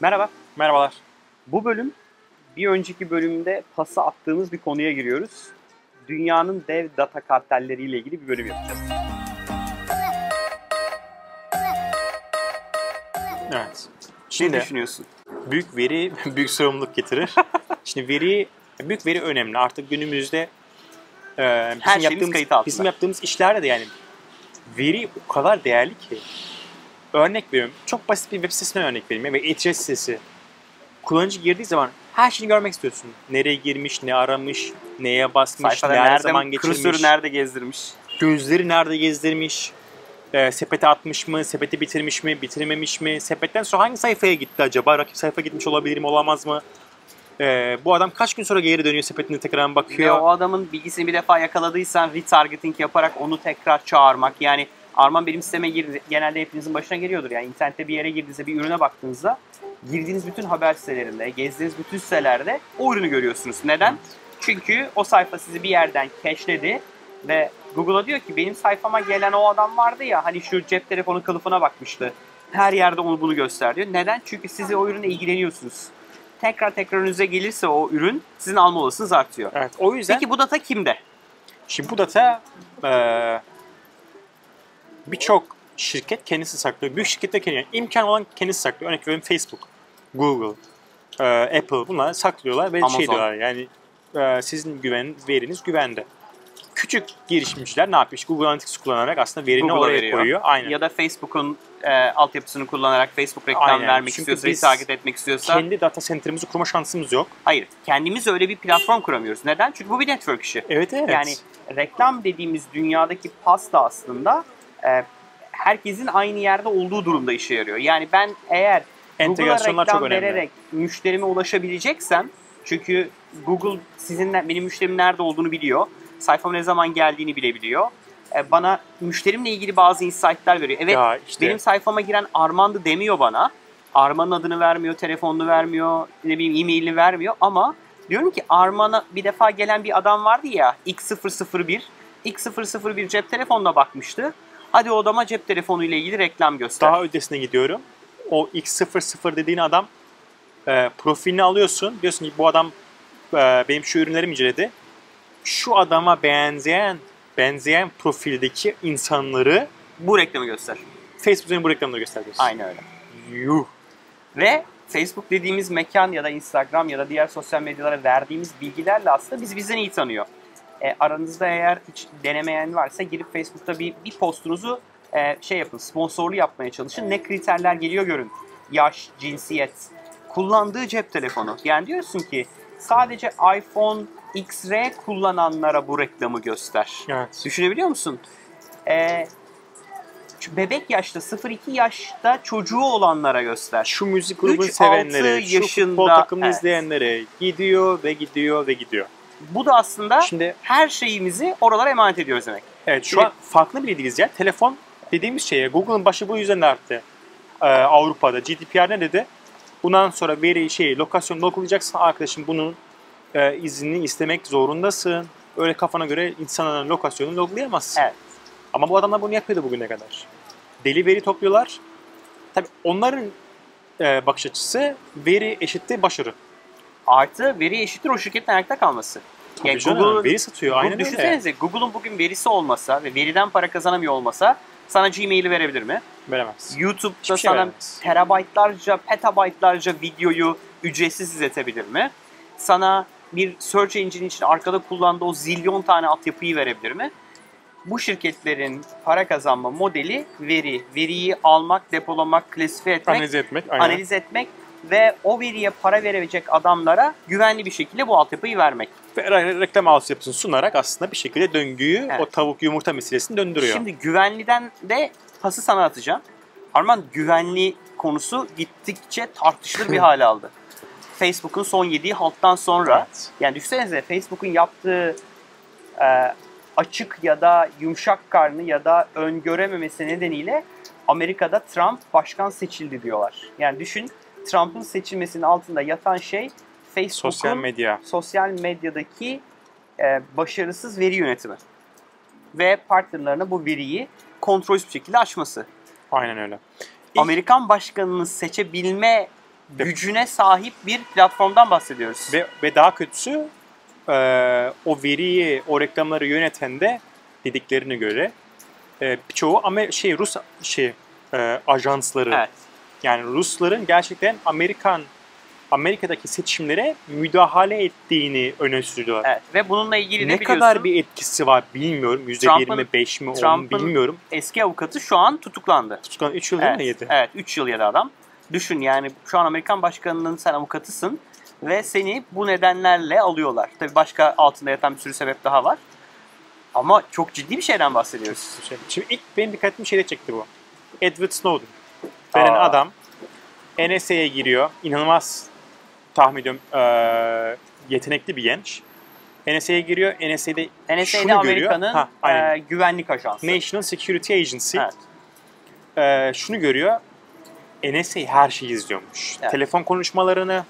Merhaba. Merhabalar. Bu bölüm bir önceki bölümde pası attığımız bir konuya giriyoruz. Dünyanın dev data kartelleriyle ilgili bir bölüm yapacağız. Evet. Ne Şimdi düşünüyorsun? büyük veri büyük sorumluluk getirir. Şimdi veri büyük veri önemli. Artık günümüzde e, bizim şeyimiz yaptığımız kayıt altında. bizim yaptığımız işlerde de yani veri o kadar değerli ki. Örnek veriyorum. Çok basit bir web sitesine örnek vereyim. Ve e-ticaret sitesi. Kullanıcı girdiği zaman her şeyini görmek istiyorsun. Nereye girmiş, ne aramış, neye basmış, Sayfada nerede nerede, zaman geçirmiş. kursörü nerede gezdirmiş? gözleri nerede gezdirmiş, e, sepete atmış mı, sepeti bitirmiş mi, bitirmemiş mi, sepetten sonra hangi sayfaya gitti acaba, rakip sayfa gitmiş olabilir mi, olamaz mı? E, bu adam kaç gün sonra geri dönüyor sepetine tekrar Ve bakıyor. o adamın bilgisini bir defa yakaladıysan retargeting yaparak onu tekrar çağırmak. Yani Arman benim siteme girdi. Genelde hepinizin başına geliyordur. Yani internette bir yere girdiğinizde bir ürüne baktığınızda girdiğiniz bütün haber sitelerinde, gezdiğiniz bütün sitelerde o ürünü görüyorsunuz. Neden? Çünkü o sayfa sizi bir yerden cache'ledi ve Google'a diyor ki benim sayfama gelen o adam vardı ya hani şu cep telefonu kılıfına bakmıştı. Her yerde onu bunu göster diyor. Neden? Çünkü siz o ürüne ilgileniyorsunuz. Tekrar tekrar önünüze gelirse o ürün sizin alma olasılığınız artıyor. Evet, o yüzden Peki bu data kimde? şimdi bu data e, birçok şirket kendisi saklıyor. Büyük şirketler kendi, yani imkan olan kendisi saklıyor. Örnek veriyorum Facebook, Google, e, Apple bunlar saklıyorlar ve Amazon. şey diyorlar yani e, sizin güven, veriniz güvende. Küçük girişimciler ne yapmış? Google Analytics kullanarak aslında verini Google'a oraya veriyor. koyuyor. Aynen. Ya da Facebook'un e, altyapısını kullanarak Facebook reklam Aynen. vermek Çünkü istiyorsa, biz retarget etmek istiyorsa. Kendi data center'ımızı kurma şansımız yok. Hayır, kendimiz öyle bir platform kuramıyoruz. Neden? Çünkü bu bir network işi. Evet evet. Yani reklam dediğimiz dünyadaki pasta aslında e, herkesin aynı yerde olduğu durumda işe yarıyor. Yani ben eğer Google'a reklam çok önemli. vererek müşterime ulaşabileceksem çünkü Google sizin benim müşterimin nerede olduğunu biliyor. Sayfama ne zaman geldiğini bilebiliyor. E, bana müşterimle ilgili bazı insight'lar veriyor. Evet ya işte benim sayfama giren Armandı demiyor bana. Arman'ın adını vermiyor, telefonunu vermiyor, ne bileyim e-mailini vermiyor ama diyorum ki Arman'a bir defa gelen bir adam vardı ya X001. X001 cep telefonuna bakmıştı. Hadi o adama cep telefonu ile ilgili reklam göster. daha ötesine gidiyorum. O X00 dediğin adam e, profilini alıyorsun. Diyorsun ki bu adam e, benim şu ürünlerimi inceledi. Şu adama benzeyen benzeyen profildeki insanları Bu reklamı göster. Facebook üzerinde bu reklamları gösteriyorsun. Aynen öyle. Yuh. Ve Facebook dediğimiz mekan ya da Instagram ya da diğer sosyal medyalara verdiğimiz bilgilerle aslında bizi bizden iyi tanıyor. E, aranızda eğer hiç denemeyen varsa girip Facebook'ta bir, bir postunuzu e, şey yapın, sponsorlu yapmaya çalışın. Ne kriterler geliyor görün. Yaş, cinsiyet, kullandığı cep telefonu. Yani diyorsun ki sadece iPhone XR kullananlara bu reklamı göster. Evet. Düşünebiliyor musun? Ee, şu bebek yaşta 0-2 yaşta çocuğu olanlara göster. Şu müzik grubunu 3-6 sevenlere, şu yaşında- futbol takımını Evet. izleyenlere gidiyor ve gidiyor ve gidiyor. Bu da aslında Şimdi her şeyimizi oralara emanet ediyoruz demek. Evet şu an farklı değiliz ya. Telefon dediğimiz şeye Google'ın başı bu yüzden de arttı. Ee, Avrupa'da GDPR ne dedi? Bundan sonra veri şey lokasyon loglayacaksın arkadaşım bunun e, iznini istemek zorundasın. Öyle kafana göre insanların lokasyonunu loglayamazsın. Evet. Ama bu adamlar bunu yapıyordu bugüne kadar. Deli veri topluyorlar. Tabii onların e, bakış açısı veri eşittir başarı. Artı veri eşittir o şirketin ayakta kalması. Tabii Yani canım, Google'ın- veri satıyor aynen. Düşünsenize Google'un bugün verisi olmasa ve veriden para kazanamıyor olmasa sana Gmail'i verebilir mi? Veremez. YouTube'da Hiçbir şey sana veremez. terabaytlarca, petabaytlarca videoyu ücretsiz izletebilir mi? Sana bir search engine için arkada kullandığı o zilyon tane altyapıyı verebilir mi? Bu şirketlerin para kazanma modeli veri. Veriyi almak, depolamak, klasifiye etmek, Analiz etmek. Aynen. analiz etmek ve o veriye para verecek adamlara güvenli bir şekilde bu altyapıyı vermek. Ve re- reklam altyapısını sunarak aslında bir şekilde döngüyü, Evet. o tavuk yumurta meselesini döndürüyor. Şimdi güvenliden de pası sana atacağım. Arman güvenli konusu gittikçe tartışılır bir hale aldı. Facebook'un son yediği halttan sonra Evet. yani düşünsenize Facebook'un yaptığı e, açık ya da yumuşak karnı ya da öngörememesi nedeniyle Amerika'da Trump başkan seçildi diyorlar. Yani düşün Trump'ın seçilmesinin altında yatan şey Facebook'un Sosyal medya. sosyal medyadaki e, başarısız veri yönetimi. Ve partnerlerine bu veriyi kontrolsüz bir şekilde açması. Aynen öyle. İlk- Amerikan başkanını seçebilme gücüne sahip bir platformdan bahsediyoruz. Ve, ve daha kötüsü e, o veriyi, o reklamları yöneten de dediklerine göre e, birçoğu ama şey Rus şey e, ajansları. Evet. Yani Rusların gerçekten Amerikan Amerika'daki seçimlere müdahale ettiğini öne sürüyorlar. Evet. Ve bununla ilgili de Ne biliyorsun kadar bir etkisi var bilmiyorum. Trump'ın- %25 mi 10 Trump'ın- bilmiyorum. eski avukatı şu an tutuklandı. Tutukan 3 yıl Evet, mi yedi? evet 3 yıl yedi adam. Düşün yani şu an Amerikan başkanının sen avukatısın ve seni bu nedenlerle alıyorlar. Tabii başka altında yatan bir sürü sebep daha var. Ama çok ciddi bir şeyden bahsediyoruz. Şey. Şimdi ilk benim dikkatimi şeyde çekti bu. Edward Snowden denen Aa. adam NSA'ya giriyor. İnanılmaz tahmin ediyorum eee, yetenekli bir genç. NSA'ya giriyor. NSA'de NSA'de şunu görüyor. Amerika'nın Ha, aynen. e, güvenlik ajansı. National Security Agency Evet. eee, şunu görüyor. NSA her şeyi izliyormuş. Evet. Telefon konuşmalarını,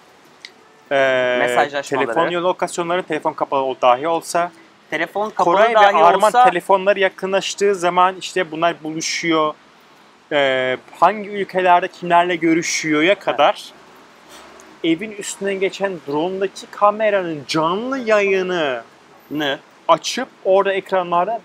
Mesajlaşmaları. telefon lokasyonları, telefon kapalı dahi olsa, Telefon kapalı Koray ve dahi Arman olsa telefonları yakınlaştığı zaman işte bunlar buluşuyor. Ee, hangi ülkelerde kimlerle görüşüyor'ya kadar evin üstünden geçen drone'daki kameranın canlı yayını ne? açıp orada ekranlarda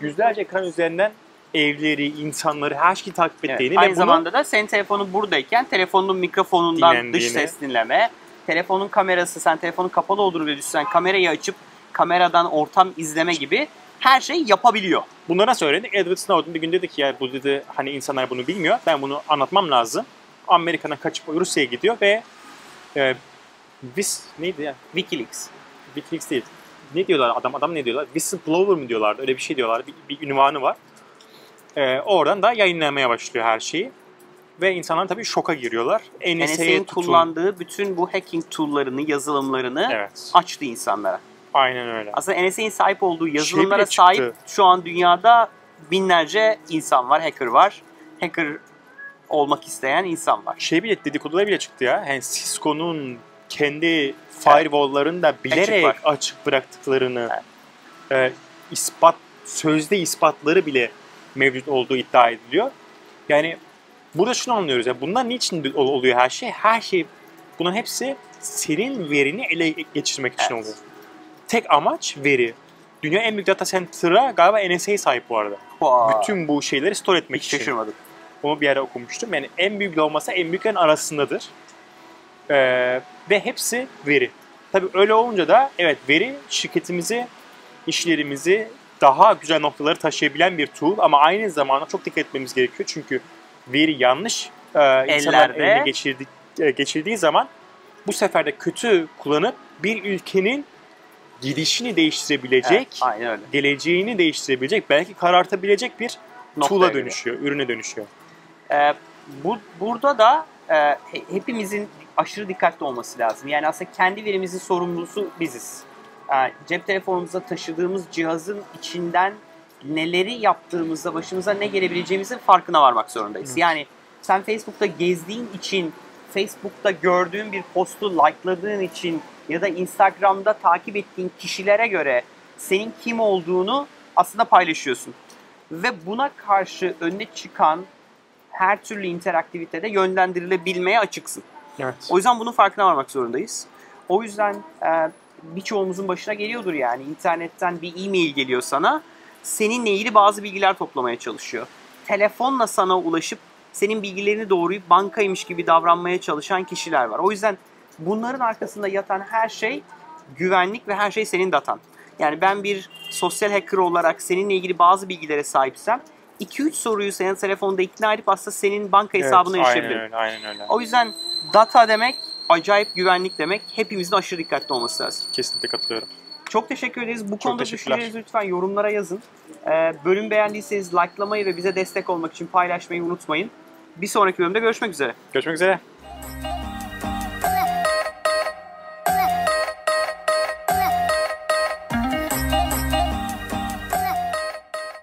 yüzlerce ekran üzerinden evleri, insanları, her şeyi takip ettiğini Aynı ve zamanda da senin telefonun buradayken telefonun mikrofonundan Dinlendiğini. dış ses dinleme, telefonun kamerası sen telefonun kapalı olduğunu bile düşünsen kamerayı açıp kameradan ortam izleme gibi her şeyi yapabiliyor. Bunları nasıl öğrendik? Edward Snowden bir gün dedi ki ya bu dedi hani insanlar bunu bilmiyor. Ben bunu anlatmam lazım. Amerika'dan kaçıp Rusya'ya gidiyor ve e, biz neydi ya? WikiLeaks. Wikileaks değil. Ne diyorlar adam? Adam ne diyorlar? Whistleblower mı diyorlardı? Öyle bir şey diyorlar. Bir, bir ünvanı var. E, oradan da yayınlamaya başlıyor her şeyi. Ve insanlar tabii şoka giriyorlar. NSA'nin tutun. kullandığı bütün bu hacking tool'larını, yazılımlarını Evet. açtı insanlara. Aynen öyle. Aslında NSA'nin sahip olduğu Şey yazılımlara çıktı. sahip şu an dünyada binlerce insan var, hacker var. Hacker olmak isteyen insan var. Şey bile dedikodular bile çıktı ya. Yani Cisco'nun kendi firewall'larını da bilerek var. açık bıraktıklarını e, ispat sözde ispatları bile mevcut olduğu iddia ediliyor. Yani burada şunu anlıyoruz ya bunlar niçin ol- oluyor her şey? Her şey bunların hepsi senin verini ele geçirmek için Evet. oluyor. Tek amaç veri. Dünya en büyük data center'a galiba NSA sahip bu arada. Vay. Bütün bu şeyleri store etmek Hiç için. şaşırmadım. Onu bir yere okumuştum. Yani en büyük olmasa en büyüklerin arasındadır. Ee, ve hepsi veri. Tabii öyle olunca da evet veri şirketimizi, işlerimizi daha güzel noktaları taşıyabilen bir tool ama aynı zamanda çok dikkat etmemiz gerekiyor. Çünkü veri yanlış e, insanlar eline geçirdi, e, geçirdiği zaman bu sefer de kötü kullanıp bir ülkenin gidişini değiştirebilecek, Evet, aynen öyle. geleceğini değiştirebilecek, belki karartabilecek bir Noktaya göre. dönüşüyor, ürüne dönüşüyor. Ee, bu burada da e, he- hepimizin aşırı dikkatli olması lazım. Yani aslında kendi verimizin sorumlusu biziz. Ee, cep telefonumuza taşıdığımız cihazın içinden neleri yaptığımızda başımıza ne gelebileceğimizin farkına varmak zorundayız. Evet. Yani sen Facebook'ta gezdiğin için, Facebook'ta gördüğün bir postu like'ladığın için ya da Instagram'da takip ettiğin kişilere göre senin kim olduğunu aslında paylaşıyorsun. Ve buna karşı önüne çıkan her türlü interaktivitede yönlendirilebilmeye açıksın. Evet. O yüzden bunun farkına varmak zorundayız. O yüzden e, birçoğumuzun başına geliyordur yani internetten bir e-mail geliyor sana. Seninle ilgili bazı bilgiler toplamaya çalışıyor. Telefonla sana ulaşıp senin bilgilerini doğrayıp bankaymış gibi davranmaya çalışan kişiler var. O yüzden bunların arkasında yatan her şey güvenlik ve her şey senin datan. Yani ben bir sosyal hacker olarak seninle ilgili bazı bilgilere sahipsem 2-3 soruyu senin telefonda ikna edip aslında senin banka hesabına evet, erişebilirim. Aynen öyle, aynen öyle. O yüzden data demek acayip güvenlik demek. Hepimizin aşırı dikkatli olması lazım. Kesinlikle katılıyorum. Çok teşekkür ederiz. Bu konuda teşekkürler. düşüncelerinizi lütfen yorumlara yazın. Ee, bölüm beğendiyseniz likelamayı ve bize destek olmak için paylaşmayı unutmayın. Bir sonraki bölümde görüşmek üzere. Görüşmek üzere.